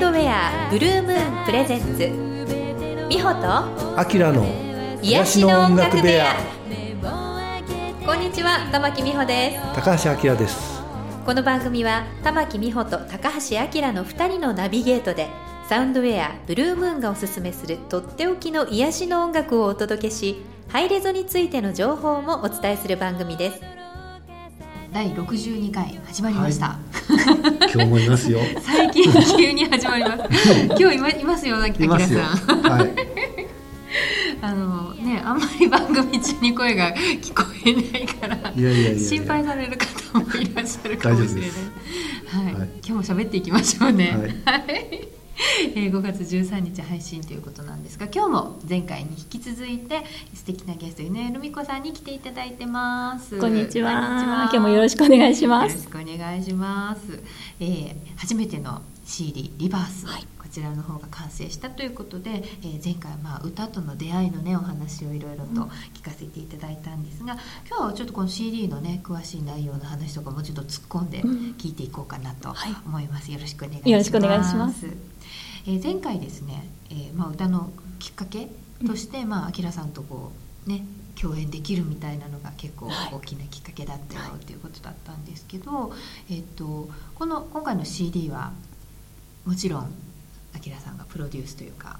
ウンドウェアブルームーンプレゼンツ美穂とアキラの癒しの音楽部屋。こんにちは玉木美穂です。高橋明です。この番組は玉木美穂と高橋明の2人のナビゲートでサウンドウェアブルームーンがおすすめするとっておきの癒しの音楽をお届けしハイレゾについての情報もお伝えする番組です第62回始まりました、はい、今日もいますよ。最近急に始まります。今日いまいますよあきらさん。はい。あのねあんまり番組中に声が聞こえないから心配される方もいらっしゃるかもしれない。はい、はい、今日も喋っていきましょうね。はい えー、5月13日配信ということなんですが今日も前回に引き続いて素敵なゲスト井上留美子さんに来ていただいてます。こんにちは。今日もよろしくお願いします。よろしくお願いします、えー、初めての CD リバース、はい、こちらの方が完成したということで、えー、前回まあ歌との出会いのねお話をいろいろと聞かせていただいたんですが、うん、今日はちょっとこの CD のね詳しい内容の話とかもちょっと突っ込んで聞いていこうかなと思います、うんはい、よろしくお願いします。よろしくお願いしますえー、前回ですね、えーまあ、歌のきっかけとして、まあ、明さんとこうね共演できるみたいなのが結構大きなきっかけだったよっていうことだったんですけど、えっと、この今回の CD はもちろん明さんがプロデュースというか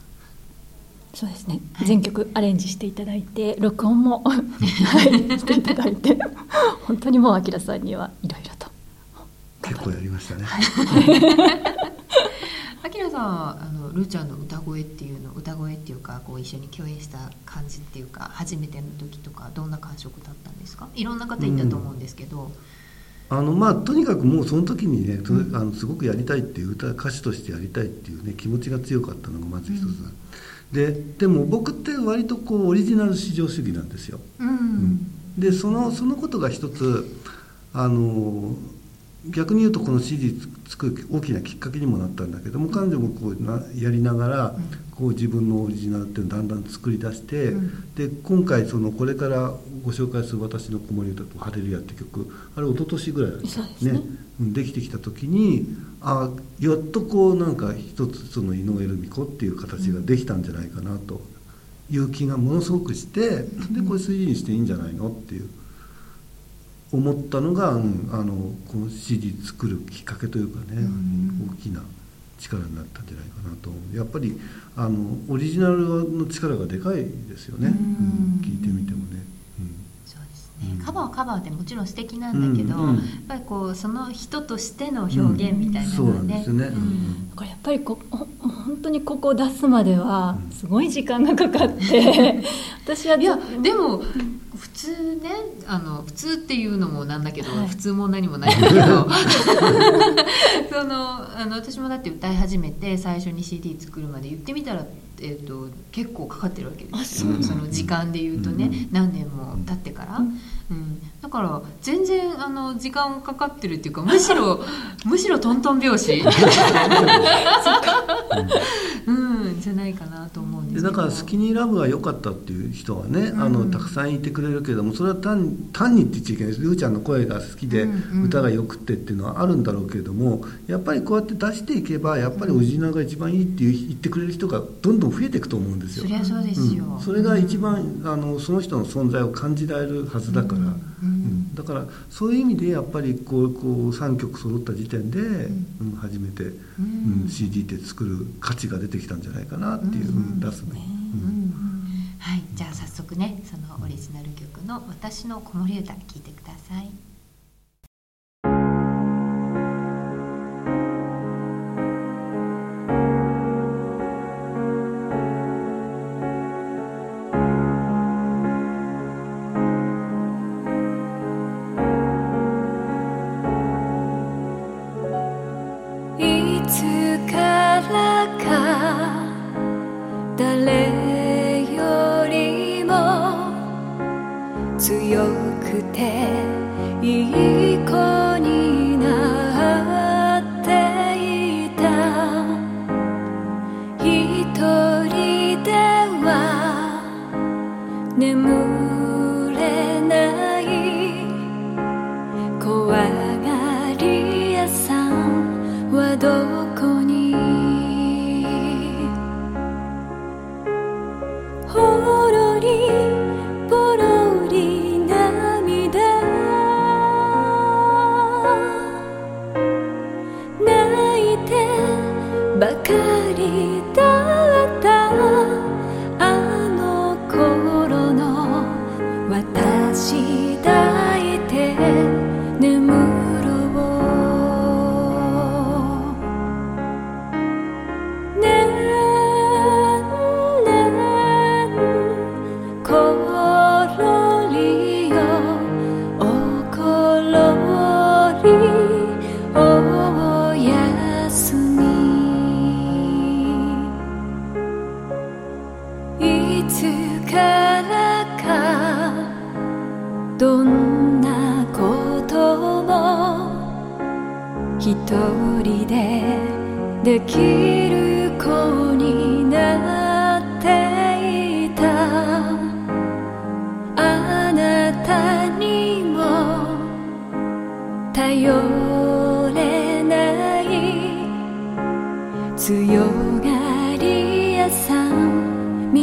そうですね、はい、全曲アレンジしていただいて録音も、はい、していただいて本当にもう明さんにはいろいろと。結構やりましたね。はいさんあのルーちゃんの歌声っていうの歌声っていうかこう一緒に共演した感じっていうか初めての時とかどんな感触だったんですか？いろんな方いたと思うんですけど、うん、あのまあとにかくもうその時にね、うん、あのすごくやりたいっていう歌歌手としてやりたいっていうね気持ちが強かったのがまず一つ、うん、ででも僕って割とこうオリジナル至上主義なんですよ、でそのそのことが一つあの逆に言うとこの CD 作る大きなきっかけにもなったんだけども彼女もこうなやりながらこう自分のオリジナルっていうのをだんだん作り出して、で今回そのこれからご紹介する「私の子守歌とハレルヤ」って曲あれ一昨年ぐらいね。ねできてきた時にあやっとこうなんか一つその井上留美子っていう形ができたんじゃないかなという気がものすごくしてでこれ CD にしていいんじゃないのっていう。思ったのが、うん、あのこの CD 作るきっかけというかね、うん、大きな力になったんじゃないかなと思う。やっぱりあのオリジナルの力がでかいですよね、うん、聞いてみてもね。カバーはカバーでもちろん素敵なんだけど、うんうん、やっぱりこうその人としての表現みたいなのがね、うん、ね、これやっぱりこ本当にここを出すまではすごい時間がかかって、私はいやでも普通ねあの普通っていうのもなんだけど、はい、普通も何もないんだけど。そのあの私もだって歌い始めて最初に CD 作るまで言ってみたら、えーと、結構かかってるわけですよ。その時間で言うとね、うん、何年も経ってから。うん。うん、だから全然あの時間かかってるっていうかむしろ むしろトントン拍子。うん、じゃないかなと思うん。ですだから「スキニーラブ」が良かったっていう人はね、うん、あのたくさんいてくれるけどもそれは単単にって言っちゃいけないです。ルーちゃんの声が好きで、歌がよくてっていうのはあるんだろうけれどもやっぱりこうやって出していけばやっぱりオリジナルが一番いいっていう言ってくれる人がどんどん増えていくと思うんですよ。そりゃそうですよ、それが一番あのその人の存在を感じられるはずだから、うんだからそういう意味でやっぱりこうこう3曲揃った時点で、うん。初めて、うん CD って作る価値が出てきたんじゃないかなっていう、出すね。はいじゃあ早速ねそのオリジナル曲の「私の子守歌」聴いてください。head.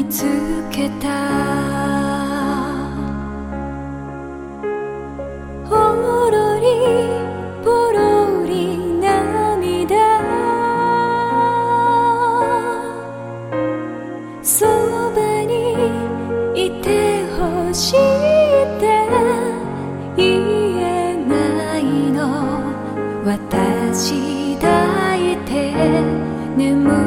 つけた。おもろりぽろり涙。そばにいてほしいって。言えないの。私抱いて眠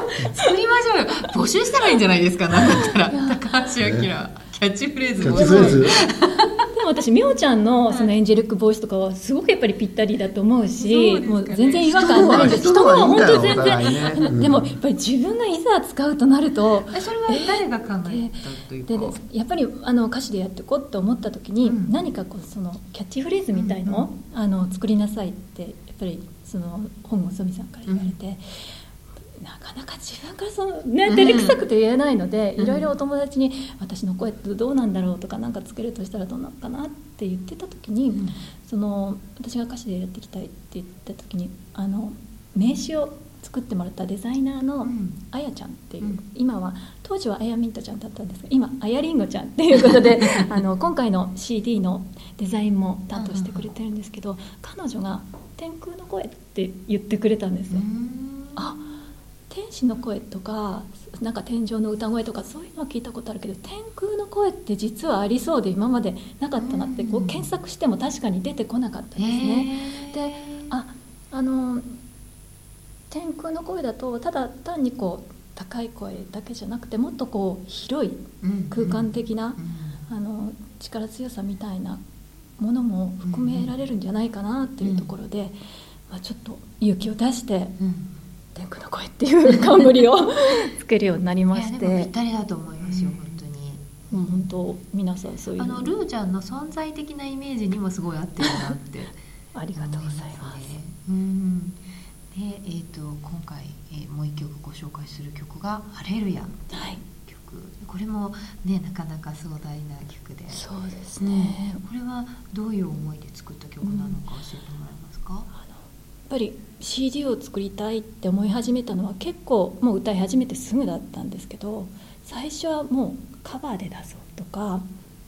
募集したらいいんじゃないですか。なんだったら高橋明、キャッチフレーズ。キャッチフレーズ。私みおちゃんのそのエンジェルックボイスとかはすごくやっぱりぴったりだと思うし、もう全然違和感ないんです人は本当全然、でもやっぱり自分がいざ使うとなるとそれは誰が考えたというか？でやっぱりあの歌詞でやっていこうと思った時に、何かこうそのキャッチフレーズみたいのを、あの作りなさいってやっぱりその本郷そみさんから言われて。なかなか自分からその、ね、照れくさくて言えないので、いろいろお友達に「私の声ってどうなんだろう?」とか何か作るとしたらどうなのかなって言ってた時に、うん、その私が歌詞でやっていきたいって言った時にあの名刺を作ってもらったデザイナーのあやちゃんっていう、うん、今は当時はあやミントちゃんだったんですが今あやりんごちゃんっていうことで あの今回の CD のデザインも担当してくれてるんですけど、彼女が「天空の声」って言ってくれたんですよ。あ天使の声とかなんか天井の歌声とかそういうのは聞いたことあるけど天空の声って実はありそうで今までなかったなってこう検索しても確かに出てこなかったですね。でああの天空の声だとただ単にこう高い声だけじゃなくてもっとこう広い空間的な、あの力強さみたいなものも含められるんじゃないかなっていうところで、まあ、ちょっと勇気を出して。天空の声っていう冠を つけるようになりまして。ぴったりだと思いますよ、うん、本当に。もう本当皆さんそういうあのルーちゃんの存在的なイメージにもすごい合ってるなって。ありがとうございます、うん。でえーと、今回、えー、もう一曲ご紹介する曲が「ハレルヤ」ってい。う曲、はい、これもねなかなか壮大な曲で。そうですね、これはどういう思いで作った曲なのか教えてもらえますか、うん、ぱり CD を作りたいって思い始めたのは結構もう歌い始めてすぐだったんですけど最初はもうカバーで出そうとか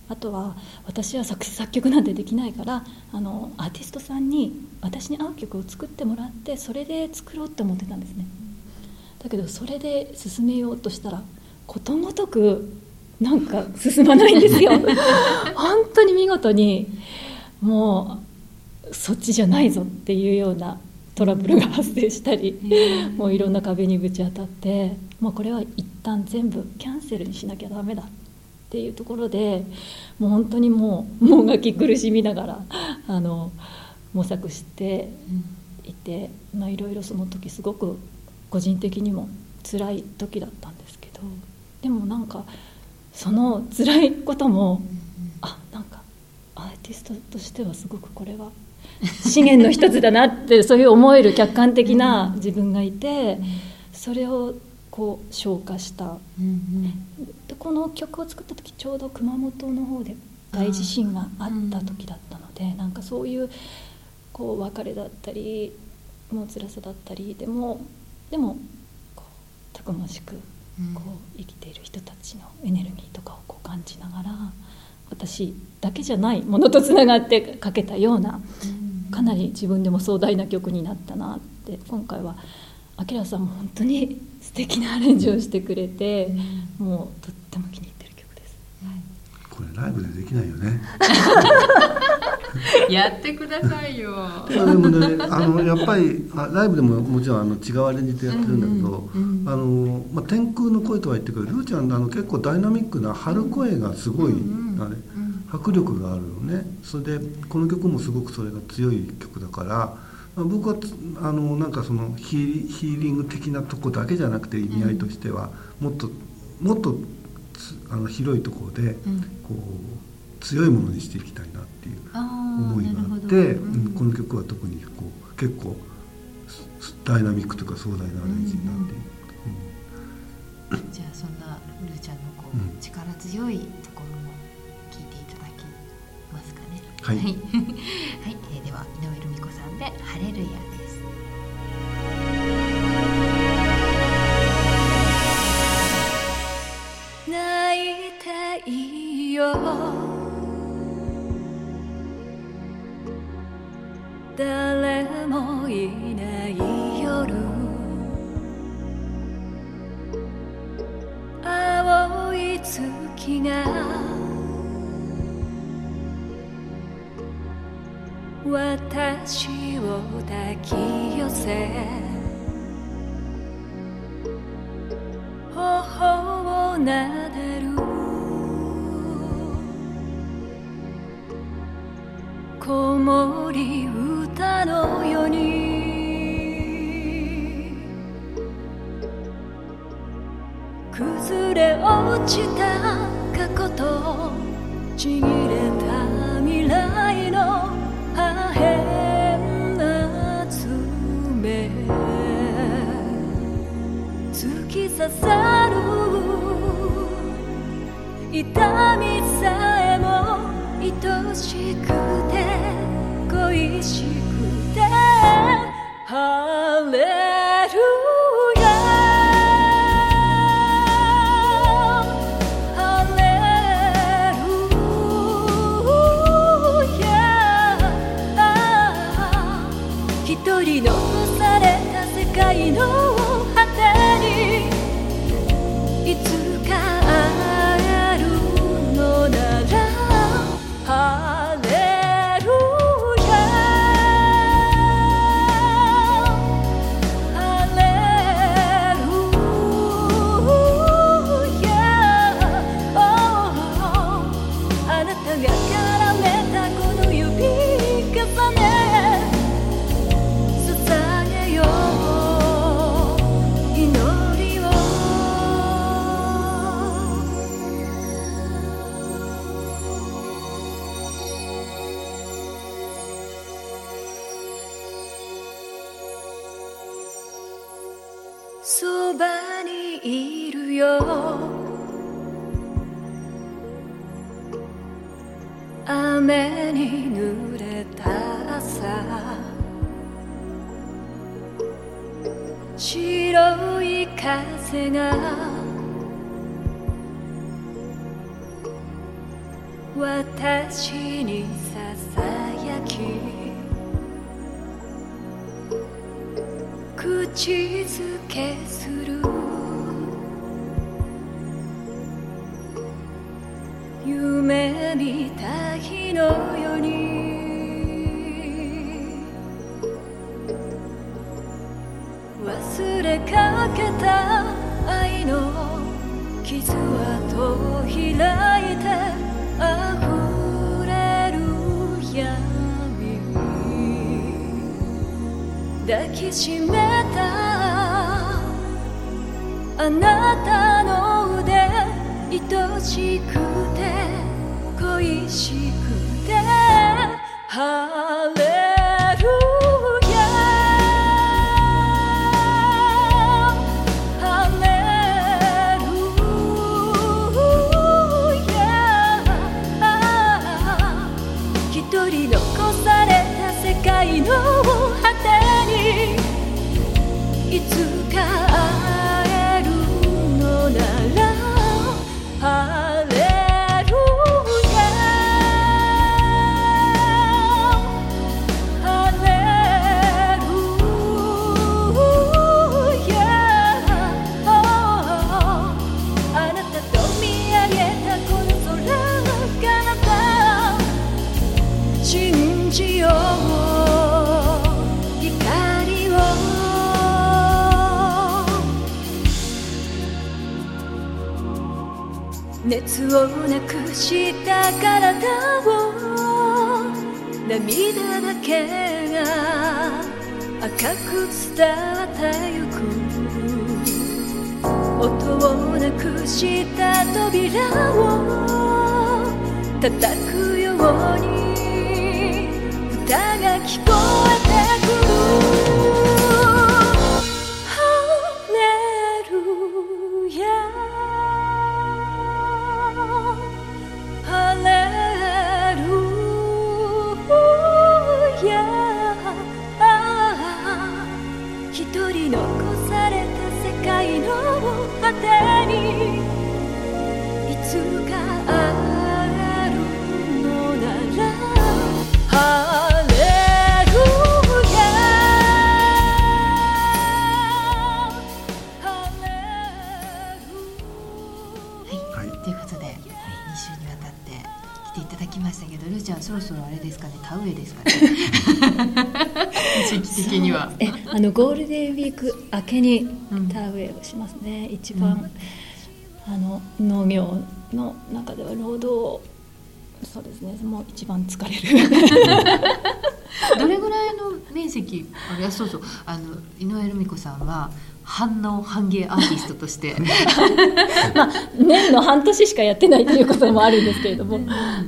あとは私は作詞作曲なんてできないからあのアーティストさんに私に合う曲を作ってもらってそれで作ろうって思ってたんですね。だけどそれで進めようとしたらことごとくなんか進まないんですよ。本当に見事にもうそっちじゃないぞっていうようなトラブルが発生したり、もういろんな壁にぶち当たってもうこれは一旦全部キャンセルにしなきゃダメだっていうところでもう本当にもうもがき苦しみながらあの模索していて、まあ、いろいろその時すごく個人的にも辛い時だったんですけどでもなんかその辛いこともあなんかアーティストとしてはすごくこれは資源の一つだなってそういう思える客観的な自分がいてそれをこう消化した、でこの曲を作った時ちょうど熊本の方で大地震があった時だったので、なんかそういうこう別れだったりもう辛さだったりでもでもこうたくましくこう生きている人たちのエネルギーとかをこう感じながら私だけじゃないものとつながって書けたようなかなり自分でも壮大な曲になったなって今回は明さんも本当に 素敵なアレンジをしてくれて、うん、もうとっても気に入ってる曲です、これライブでできないよね。やってくださいよ。いやでもねあのやっぱりあライブでももちろんあの違うアレンジでやってるんだけど、うんうん、あのまあ、天空の声とは言ってくるルーちゃんあの結構ダイナミックな張る声がすごい、うんうん、あれ迫力があるよね。それでこの曲もすごくそれが強い曲だから僕はあのなんかそのヒーリング的なとこだけじゃなくて意味合いとしては、もっともっとあの広いところで、こう強いものにしていきたいなっていう思いがあって、うん、この曲は特にこう結構ダイナミックというか壮大なアレンジになっている。じゃあそんなルーちゃんのこう、力強いところも聞いてますかね。はい、はい、えー、では井上留美子さんで「ハレルヤ」です子守歌のように。崩れ落ちた過去とちぎれた未来の変な爪突き刺さる痛みさえも愛しくて恋私にささやき。口づけする。夢見た日のように。忘れかけた愛の傷跡開い抱きしめたあなたの腕愛しくて恋しくてが赤く伝わってゆく音をなくした扉を叩くように歌が聞こえてくるあのゴールデンウィーク明けに田植えをしますね、うん、一番、うん、あの農業の中では労働そうですね。もう一番疲れる。どれぐらいの面積あれそうそう。あの井上留美子さんは反応反芸アーティストとして。まあ年の半年しかやってないということもあるんですけれども、あ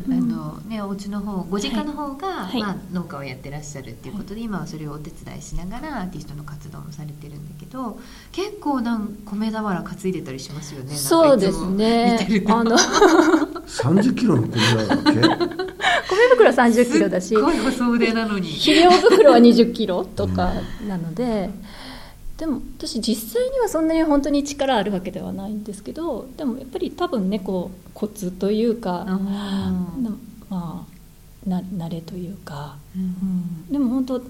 のねお家の方ご実家の方が、はい、まあ、農家をやってらっしゃるっていうことで、はい、今はそれをお手伝いしながらアーティストの活動もされてるんだけど結構なん米俵担いでたりしますよねそうですね。あの30キロの米俵米袋30キロだしすごい細腕なのに。肥料袋は20キロとかなので、でも私実際にはそんなに本当に力あるわけではないんですけどでもやっぱり多分ねこうコツというかまあな慣れというか、うん、うん、でも本当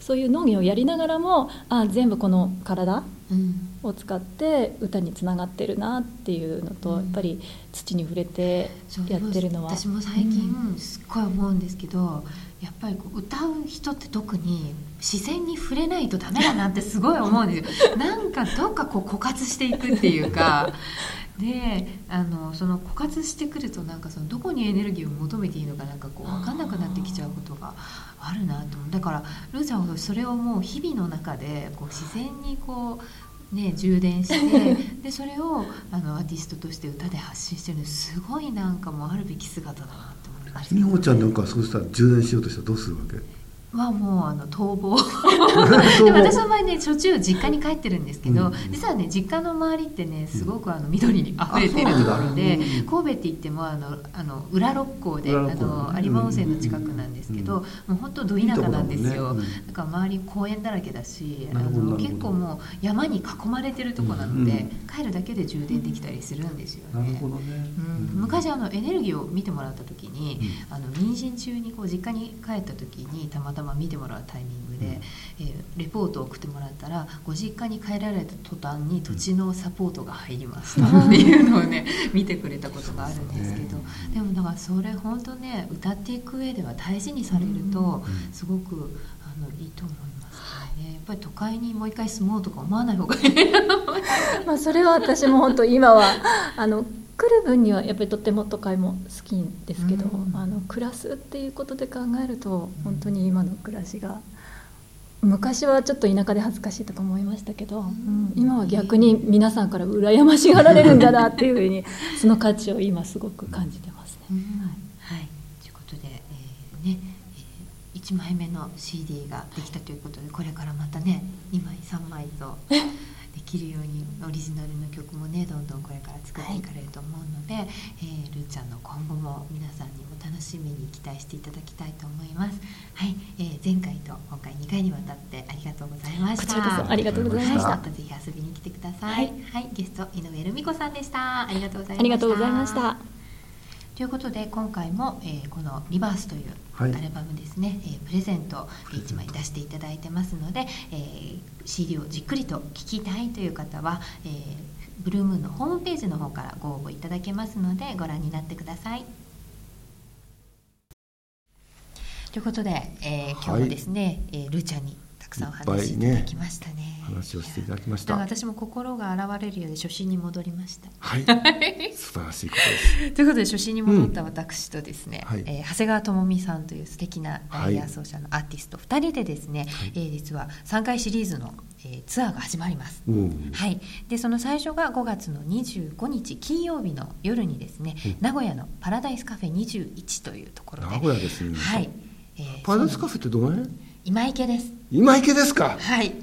そういう農業をやりながらもあ全部この体を使って歌につながってるなっていうのと、うん、やっぱり土に触れてやってるのは。私も最近すっごい思うんですけど、やっぱりこう歌う人って特に自然に触れないとダメだなってすごい思うんですよ。なんかどっかこう枯渇していくっていうかであのその枯渇してくるとなんかそのどこにエネルギーを求めていいのかなんかこう分かんなくなってきちゃうことがあるなと思う。だからルーちゃんはそれをもう日々の中でこう自然にこうね、充電して でそれをあのアーティストとして歌で発信してるのすごいなんかもうあるべき姿だな美穂ちゃんなんかそうしたら充電しようとしたらどうするわけ？はもうあの逃亡。で私の場合ねしょっちゅう実家に帰ってるんですけど、実はね実家の周りってねすごくあの緑に溢れているところで、神戸って言ってもあのあの裏六甲であの有馬温泉の近くなんですけど、もう本当ど田舎なんですよ、だから周り公園だらけだしあの結構もう山に囲まれてるとこなので、帰るだけで充電できたりするんですよね。なるほどね、うん、昔あのエネルギーを見てもらった時に、あの妊娠中にこう実家に帰った時にたまたま見てもらうタイミングで、えー、レポートを送ってもらったらご実家に帰られた途端に土地のサポートが入りましたっていうのをね見てくれたことがあるんですけど、でもだからそれ本当ね歌っていく上では大事にされるとすごくあのいいと思います。ね、やっぱり都会にもう一回住もうとか思わない方がいい まあそれは私も本当今はあの来る分にはやっぱりとっても都会も好きですけど、うん、あの暮らすっていうことで考えると本当に今の暮らしが昔はちょっと田舎で恥ずかしいとか思いましたけど、うん、今は逆に皆さんから羨ましがられるんだなっていうふうに その価値を今すごく感じてますね。うん、はい、はい、ということで、えー、ねえー、1枚目の CD ができたということでこれからまたね2枚3枚と。できるようにオリジナルの曲もねどんどんこれから作っていかれると思うので、はい、えー、るーちゃんの今後も皆さんにも楽しみに期待していただきたいと思います。はい、えー、前回と今回2回にわたってありがとうございました。こちらこそありがとうございました。またぜひ遊びに来てください。はい、はい、ゲスト井上留美子さんでした。ありがとうございました。ということで今回も、えー、この「リバース」というアルバムですね、はい、えー、プレゼント。1枚出していただいてますので、えー、CD をじっくりと聴きたいという方は、えー、ブルームーンのホームページの方からご応募いただけますのでご覧になってください。ということで、えー、今日もですね、はい、えー、ルーちゃんにたくさんお話しいただきましたね。話をしていただきました。私も心が洗われるようで初心に戻りました。はい。素晴らしいことです。ということで初心に戻った私とですね、うん。はい、えー、長谷川智美さんという素敵なライヤー奏者のアーティスト2人でですね、はい、えー、実は3回シリーズの、えー、ツアーが始まります、うん、はい。でその最初が5月の25日金曜日の夜にですね、うん、名古屋のパラダイスカフェ21というところで。名古屋ですね。はい、えー、パラダイスカフェってどの辺？今池です今池ですか？はい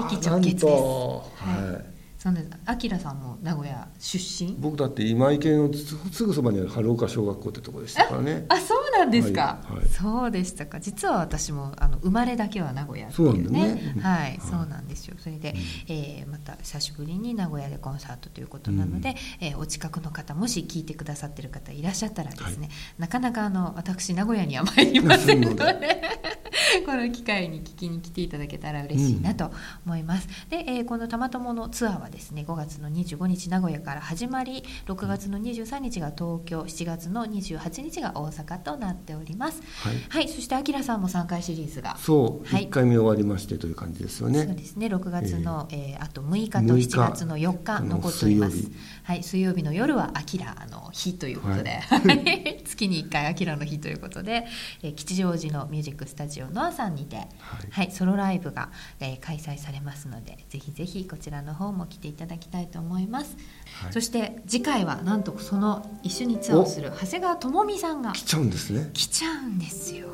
駅直結ですはいそうです。あきらさんも名古屋出身？僕だって今池のすぐそばにある春岡小学校ってとこでしたからね。あ、そうなんですか？はいはい、そうでしたか。実は私もあの生まれだけは名古屋っていうね。うねはい、そうなんですよ。それで、うん、えー、また久しぶりに名古屋でコンサートということなので、うん、えー、お近くの方もし聞いてくださってる方いらっしゃったらですね、はい、なかなかあの私名古屋には参りませんので。この機会に聞きに来ていただけたら嬉しいなと思います。うん、で、えー、このたまとものツアーはですね5月の25日名古屋から始まり6月の23日が東京7月の28日が大阪となっております。はい、はい、そしてあきらさんも3回シリーズがそう、はい、1回目終わりましてという感じですよね。そうですね6月の、えー、えー、あと6日と7月の4日残っております。はい、水曜日の夜はあきらの日ということで、はい、月に1回あきらの日ということで、えー、吉祥寺のミュージックスタジオの朝さんにて、はい、はい、ソロライブが、えー、開催されますのでぜひぜひこちらの方も来ていただきたいと思います、はい、そして次回はなんとその一緒にツアーをする長谷川智美さんが来ちゃうんですね。来ちゃうんですよ。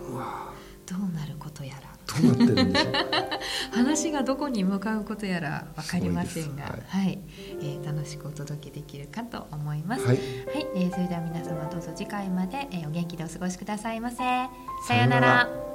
どうなることやらどうなってるんで話がどこに向かうことやら分かりませんが、はい、はい、えー、楽しくお届けできるかと思います。はい、はい、えー、それでは皆様どうぞ次回まで、えー、お元気でお過ごしくださいませ。さようなら。